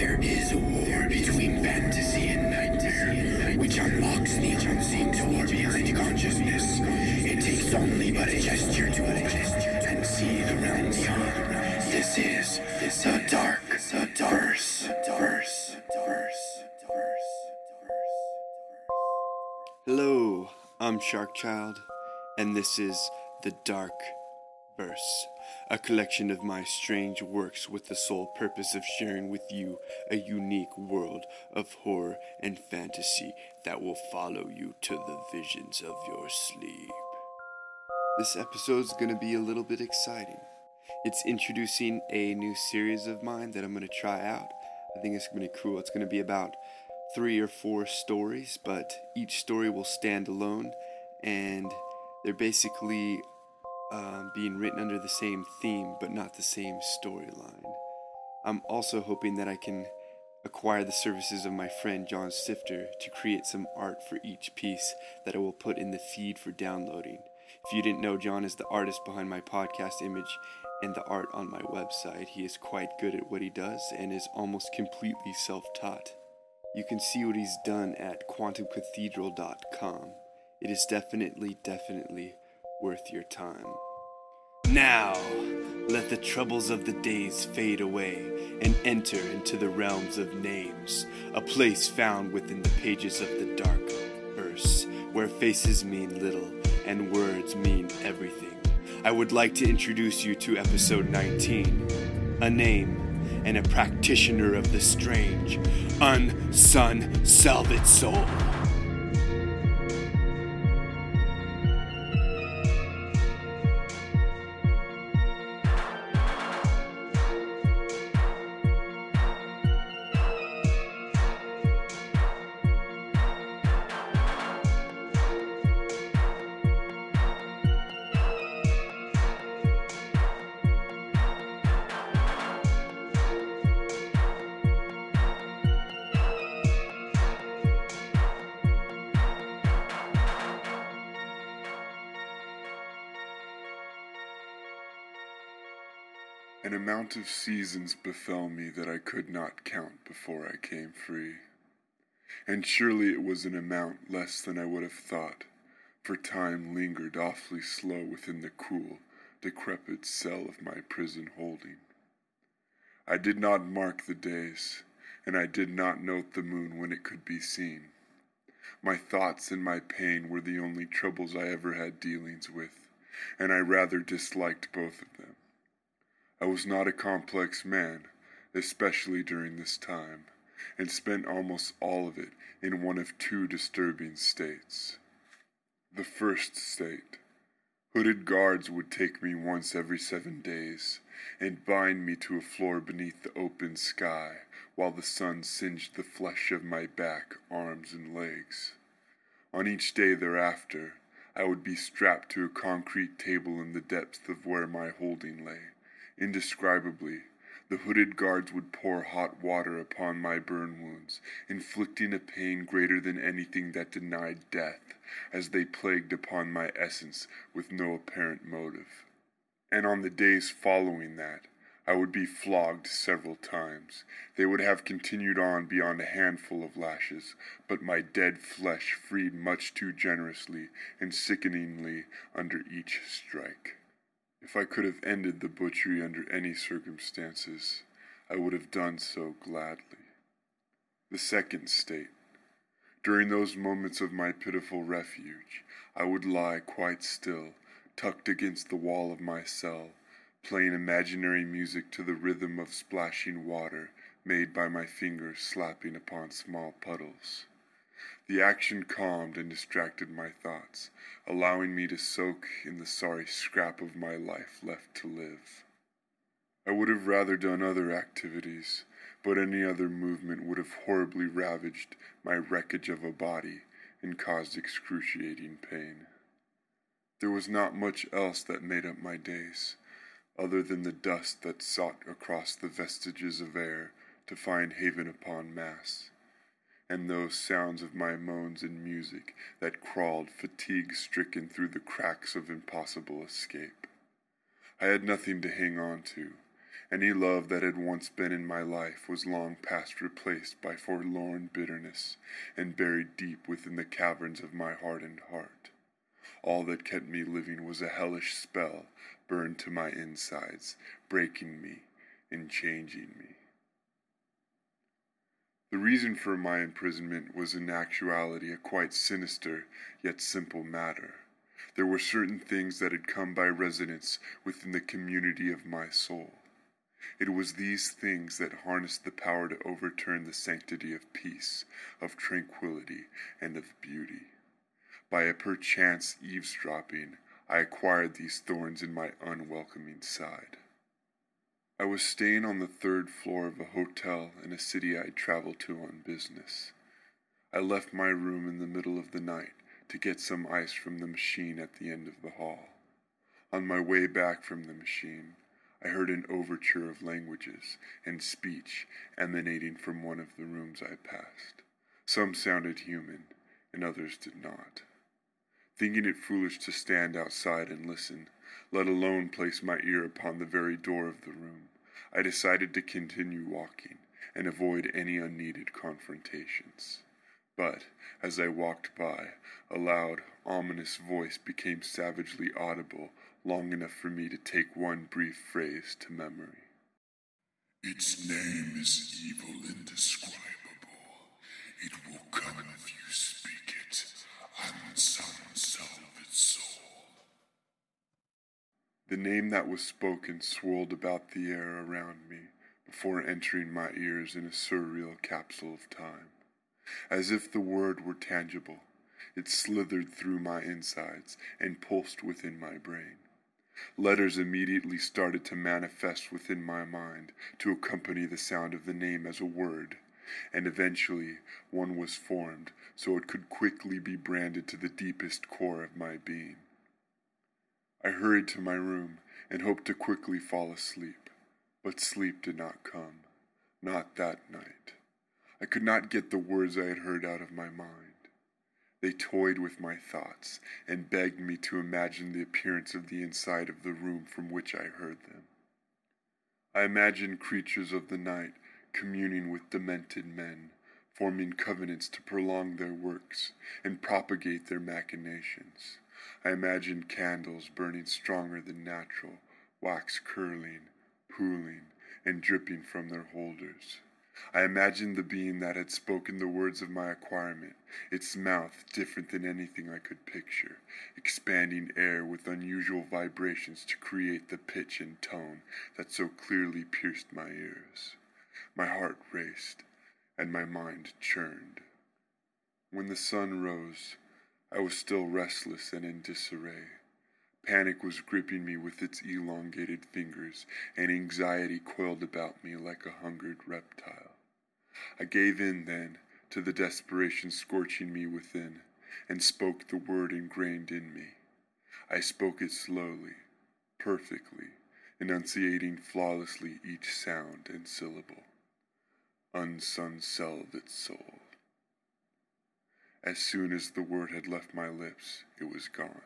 There is a war between fantasy and nightmare, which unlocks the unseen door behind consciousness. It takes only but a gesture to open and see the realm beyond. This is the dark, the verse, verse, verse. Hello, I'm Sharkchild, and this is The Dark Verse, a collection of my strange works with the sole purpose of sharing with you a unique world of horror and fantasy that will follow you to the visions of your sleep. This episode's gonna be a little bit exciting. It's introducing a new series of mine that I'm gonna try out. I think it's gonna be cool. It's gonna be about three or four stories, but each story will stand alone, and they're basically um, being written under the same theme, but not the same storyline. I'm also hoping that I can acquire the services of my friend John Sifter to create some art for each piece that I will put in the feed for downloading. If you didn't know, John is the artist behind my podcast image and the art on my website. He is quite good at what he does and is almost completely self taught. You can see what he's done at quantumcathedral.com. It is definitely, definitely worth your time. Now, let the troubles of the days fade away and enter into the realms of names, a place found within the pages of the dark verse, where faces mean little and words mean everything. I would like to introduce you to episode 19 A Name and a practitioner of the strange, Unsonselvitzsol. An amount of seasons befell me that I could not count before I came free. And surely it was an amount less than I would have thought, for time lingered awfully slow within the cool, decrepit cell of my prison holding. I did not mark the days, and I did not note the moon when it could be seen. My thoughts and my pain were the only troubles I ever had dealings with, and I rather disliked both of them. I was not a complex man, especially during this time, and spent almost all of it in one of two disturbing states. The first state hooded guards would take me once every seven days and bind me to a floor beneath the open sky while the sun singed the flesh of my back, arms, and legs. On each day thereafter, I would be strapped to a concrete table in the depths of where my holding lay. Indescribably, the hooded guards would pour hot water upon my burn wounds, inflicting a pain greater than anything that denied death, as they plagued upon my essence with no apparent motive. And on the days following that, I would be flogged several times. They would have continued on beyond a handful of lashes, but my dead flesh freed much too generously and sickeningly under each strike. If I could have ended the butchery under any circumstances, I would have done so gladly. The second state. During those moments of my pitiful refuge, I would lie quite still, tucked against the wall of my cell, playing imaginary music to the rhythm of splashing water made by my fingers slapping upon small puddles. The action calmed and distracted my thoughts, allowing me to soak in the sorry scrap of my life left to live. I would have rather done other activities, but any other movement would have horribly ravaged my wreckage of a body and caused excruciating pain. There was not much else that made up my days, other than the dust that sought across the vestiges of air to find haven upon mass and those sounds of my moans and music that crawled fatigue stricken through the cracks of impossible escape. I had nothing to hang on to, Any love that had once been in my life was long past replaced by forlorn bitterness and buried deep within the caverns of my hardened heart. All that kept me living was a hellish spell burned to my insides, breaking me and changing me. The reason for my imprisonment was in actuality a quite sinister yet simple matter. There were certain things that had come by residence within the community of my soul. It was these things that harnessed the power to overturn the sanctity of peace, of tranquility, and of beauty. By a perchance eavesdropping, I acquired these thorns in my unwelcoming side. I was staying on the third floor of a hotel in a city I'd traveled to on business. I left my room in the middle of the night to get some ice from the machine at the end of the hall. On my way back from the machine, I heard an overture of languages and speech emanating from one of the rooms I passed. Some sounded human, and others did not. Thinking it foolish to stand outside and listen, let alone place my ear upon the very door of the room, I decided to continue walking and avoid any unneeded confrontations. But as I walked by, a loud, ominous voice became savagely audible long enough for me to take one brief phrase to memory. Its name is evil indescribable. It will come if you speak it, and some salve its soul. The name that was spoken swirled about the air around me before entering my ears in a surreal capsule of time. As if the word were tangible, it slithered through my insides and pulsed within my brain. Letters immediately started to manifest within my mind to accompany the sound of the name as a word, and eventually one was formed so it could quickly be branded to the deepest core of my being. I hurried to my room and hoped to quickly fall asleep, but sleep did not come, not that night. I could not get the words I had heard out of my mind. They toyed with my thoughts and begged me to imagine the appearance of the inside of the room from which I heard them. I imagined creatures of the night communing with demented men, forming covenants to prolong their works and propagate their machinations. I imagined candles burning stronger than natural, wax curling, pooling, and dripping from their holders. I imagined the being that had spoken the words of my acquirement, its mouth different than anything I could picture, expanding air with unusual vibrations to create the pitch and tone that so clearly pierced my ears. My heart raced, and my mind churned. When the sun rose, I was still restless and in disarray. Panic was gripping me with its elongated fingers, and anxiety coiled about me like a hungered reptile. I gave in then to the desperation scorching me within, and spoke the word ingrained in me. I spoke it slowly, perfectly, enunciating flawlessly each sound and syllable. Unsonselvitzsol. As soon as the word had left my lips, it was gone.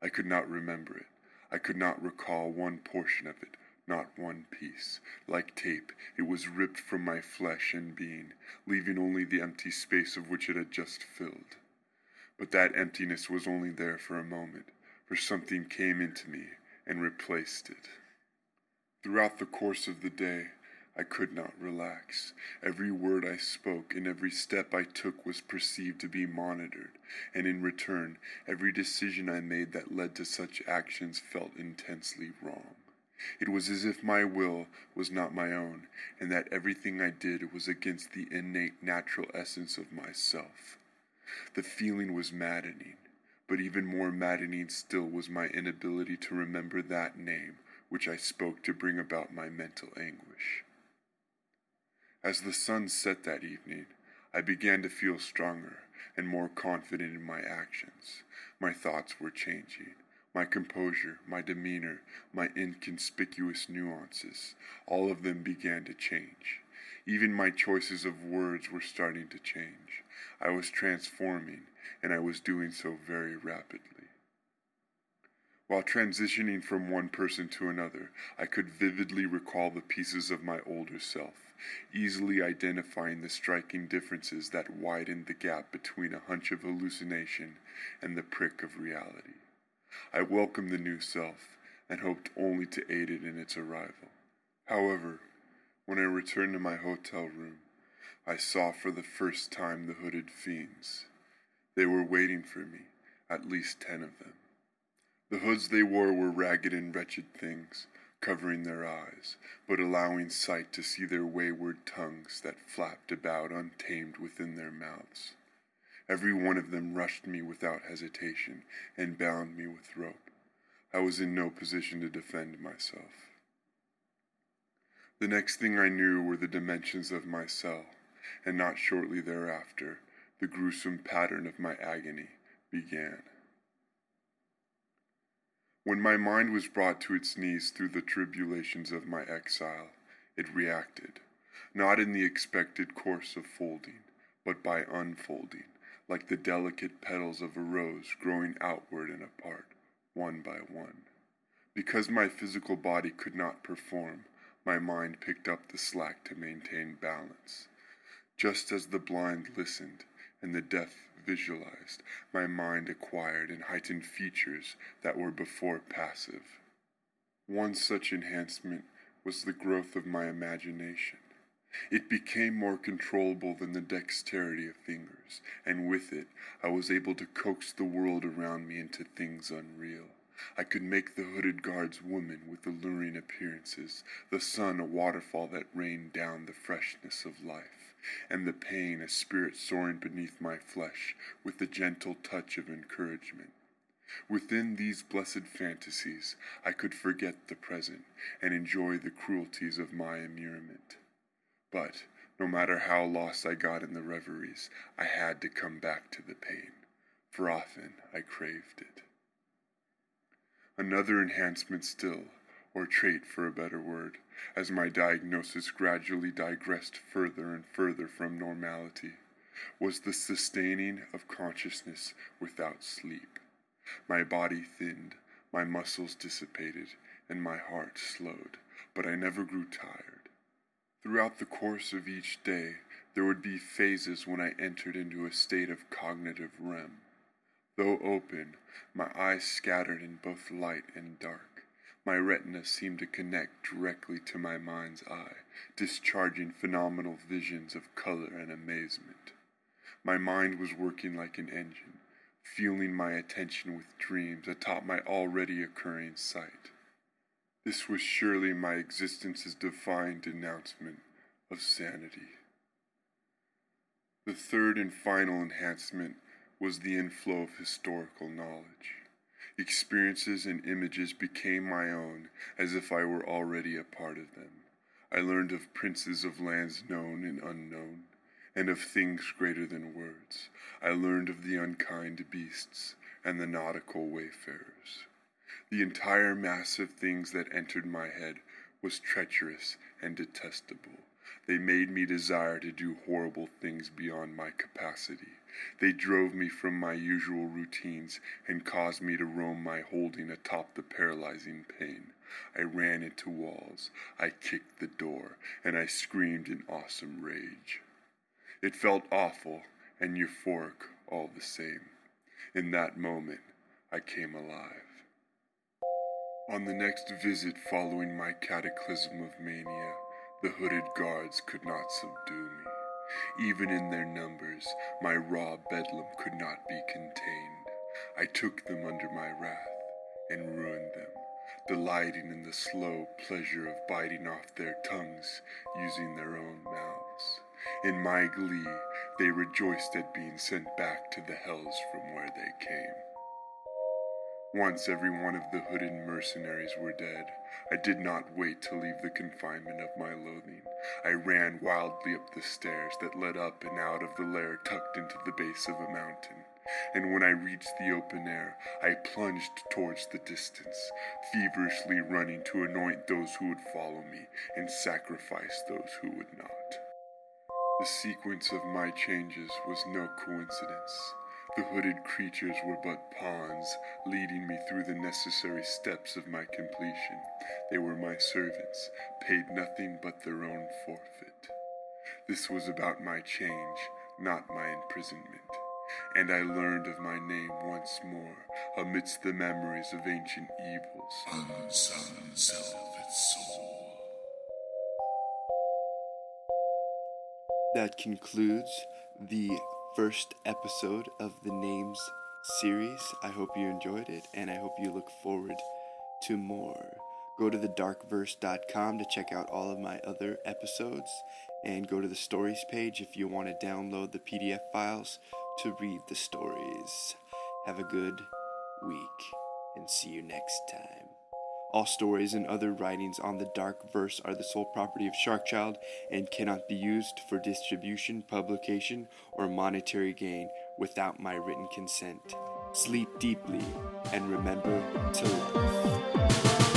I could not remember it. I could not recall one portion of it, not one piece. Like tape, it was ripped from my flesh and being, leaving only the empty space of which it had just filled. But that emptiness was only there for a moment, for something came into me and replaced it. Throughout the course of the day, I could not relax. Every word I spoke and every step I took was perceived to be monitored, and in return, every decision I made that led to such actions felt intensely wrong. It was as if my will was not my own, and that everything I did was against the innate natural essence of myself. The feeling was maddening, but even more maddening still was my inability to remember that name which I spoke to bring about my mental anguish. As the sun set that evening, I began to feel stronger and more confident in my actions. My thoughts were changing. My composure, my demeanor, my inconspicuous nuances, all of them began to change. Even my choices of words were starting to change. I was transforming, and I was doing so very rapidly. While transitioning from one person to another, I could vividly recall the pieces of my older self, easily identifying the striking differences that widened the gap between a hunch of hallucination and the prick of reality. I welcomed the new self and hoped only to aid it in its arrival. However, when I returned to my hotel room, I saw for the first time the hooded fiends. They were waiting for me, at least ten of them. The hoods they wore were ragged and wretched things, covering their eyes, but allowing sight to see their wayward tongues that flapped about untamed within their mouths. Every one of them rushed me without hesitation and bound me with rope. I was in no position to defend myself. The next thing I knew were the dimensions of my cell, and not shortly thereafter, the gruesome pattern of my agony began. When my mind was brought to its knees through the tribulations of my exile, it reacted, not in the expected course of folding, but by unfolding, like the delicate petals of a rose growing outward and apart, one by one. Because my physical body could not perform, my mind picked up the slack to maintain balance. Just as the blind listened and the deaf visualized, my mind acquired and heightened features that were before passive. One such enhancement was the growth of my imagination. It became more controllable than the dexterity of fingers, and with it I was able to coax the world around me into things unreal. I could make the hooded guards women with alluring appearances, the sun a waterfall that rained down the freshness of life and the pain a spirit soaring beneath my flesh with the gentle touch of encouragement. Within these blessed fantasies, I could forget the present and enjoy the cruelties of my immurement. But, no matter how lost I got in the reveries, I had to come back to the pain, for often I craved it. Another enhancement still, or trait for a better word, as my diagnosis gradually digressed further and further from normality, was the sustaining of consciousness without sleep. My body thinned, my muscles dissipated, and my heart slowed, but I never grew tired. Throughout the course of each day, there would be phases when I entered into a state of cognitive REM. Though open, my eyes scattered in both light and dark. My retina seemed to connect directly to my mind's eye, discharging phenomenal visions of color and amazement. My mind was working like an engine, fueling my attention with dreams atop my already occurring sight. This was surely my existence's divine denouncement of sanity. The third and final enhancement was the inflow of historical knowledge. Experiences and images became my own as if I were already a part of them. I learned of princes of lands known and unknown, and of things greater than words. I learned of the unkind beasts and the nautical wayfarers. The entire mass of things that entered my head was treacherous and detestable. They made me desire to do horrible things beyond my capacity. They drove me from my usual routines and caused me to roam my holding atop the paralyzing pain. I ran into walls, I kicked the door, and I screamed in awesome rage. It felt awful and euphoric all the same. In that moment, I came alive. On the next visit following my cataclysm of mania, the hooded guards could not subdue me. Even in their numbers, my raw bedlam could not be contained. I took them under my wrath and ruined them, delighting in the slow pleasure of biting off their tongues using their own mouths. In my glee, they rejoiced at being sent back to the hells from where they came. Once every one of the hooded mercenaries were dead, I did not wait to leave the confinement of my loathing. I ran wildly up the stairs that led up and out of the lair tucked into the base of a mountain. And when I reached the open air, I plunged towards the distance, feverishly running to anoint those who would follow me and sacrifice those who would not. The sequence of my changes was no coincidence. The hooded creatures were but pawns, leading me through the necessary steps of my completion. They were my servants, paid nothing but their own forfeit. This was about my change, not my imprisonment. And I learned of my name once more, amidst the memories of ancient evils. Unsung Velvet Soul. That concludes the first episode of the Names series. I hope you enjoyed it, and I hope you look forward to more. Go to thedarkverse.com to check out all of my other episodes, and go to the stories page if you want to download the PDF files to read the stories. Have a good week, and see you next time. All stories and other writings on the Dark Verse are the sole property of Sharkchild and cannot be used for distribution, publication, or monetary gain without my written consent. Sleep deeply and remember to love.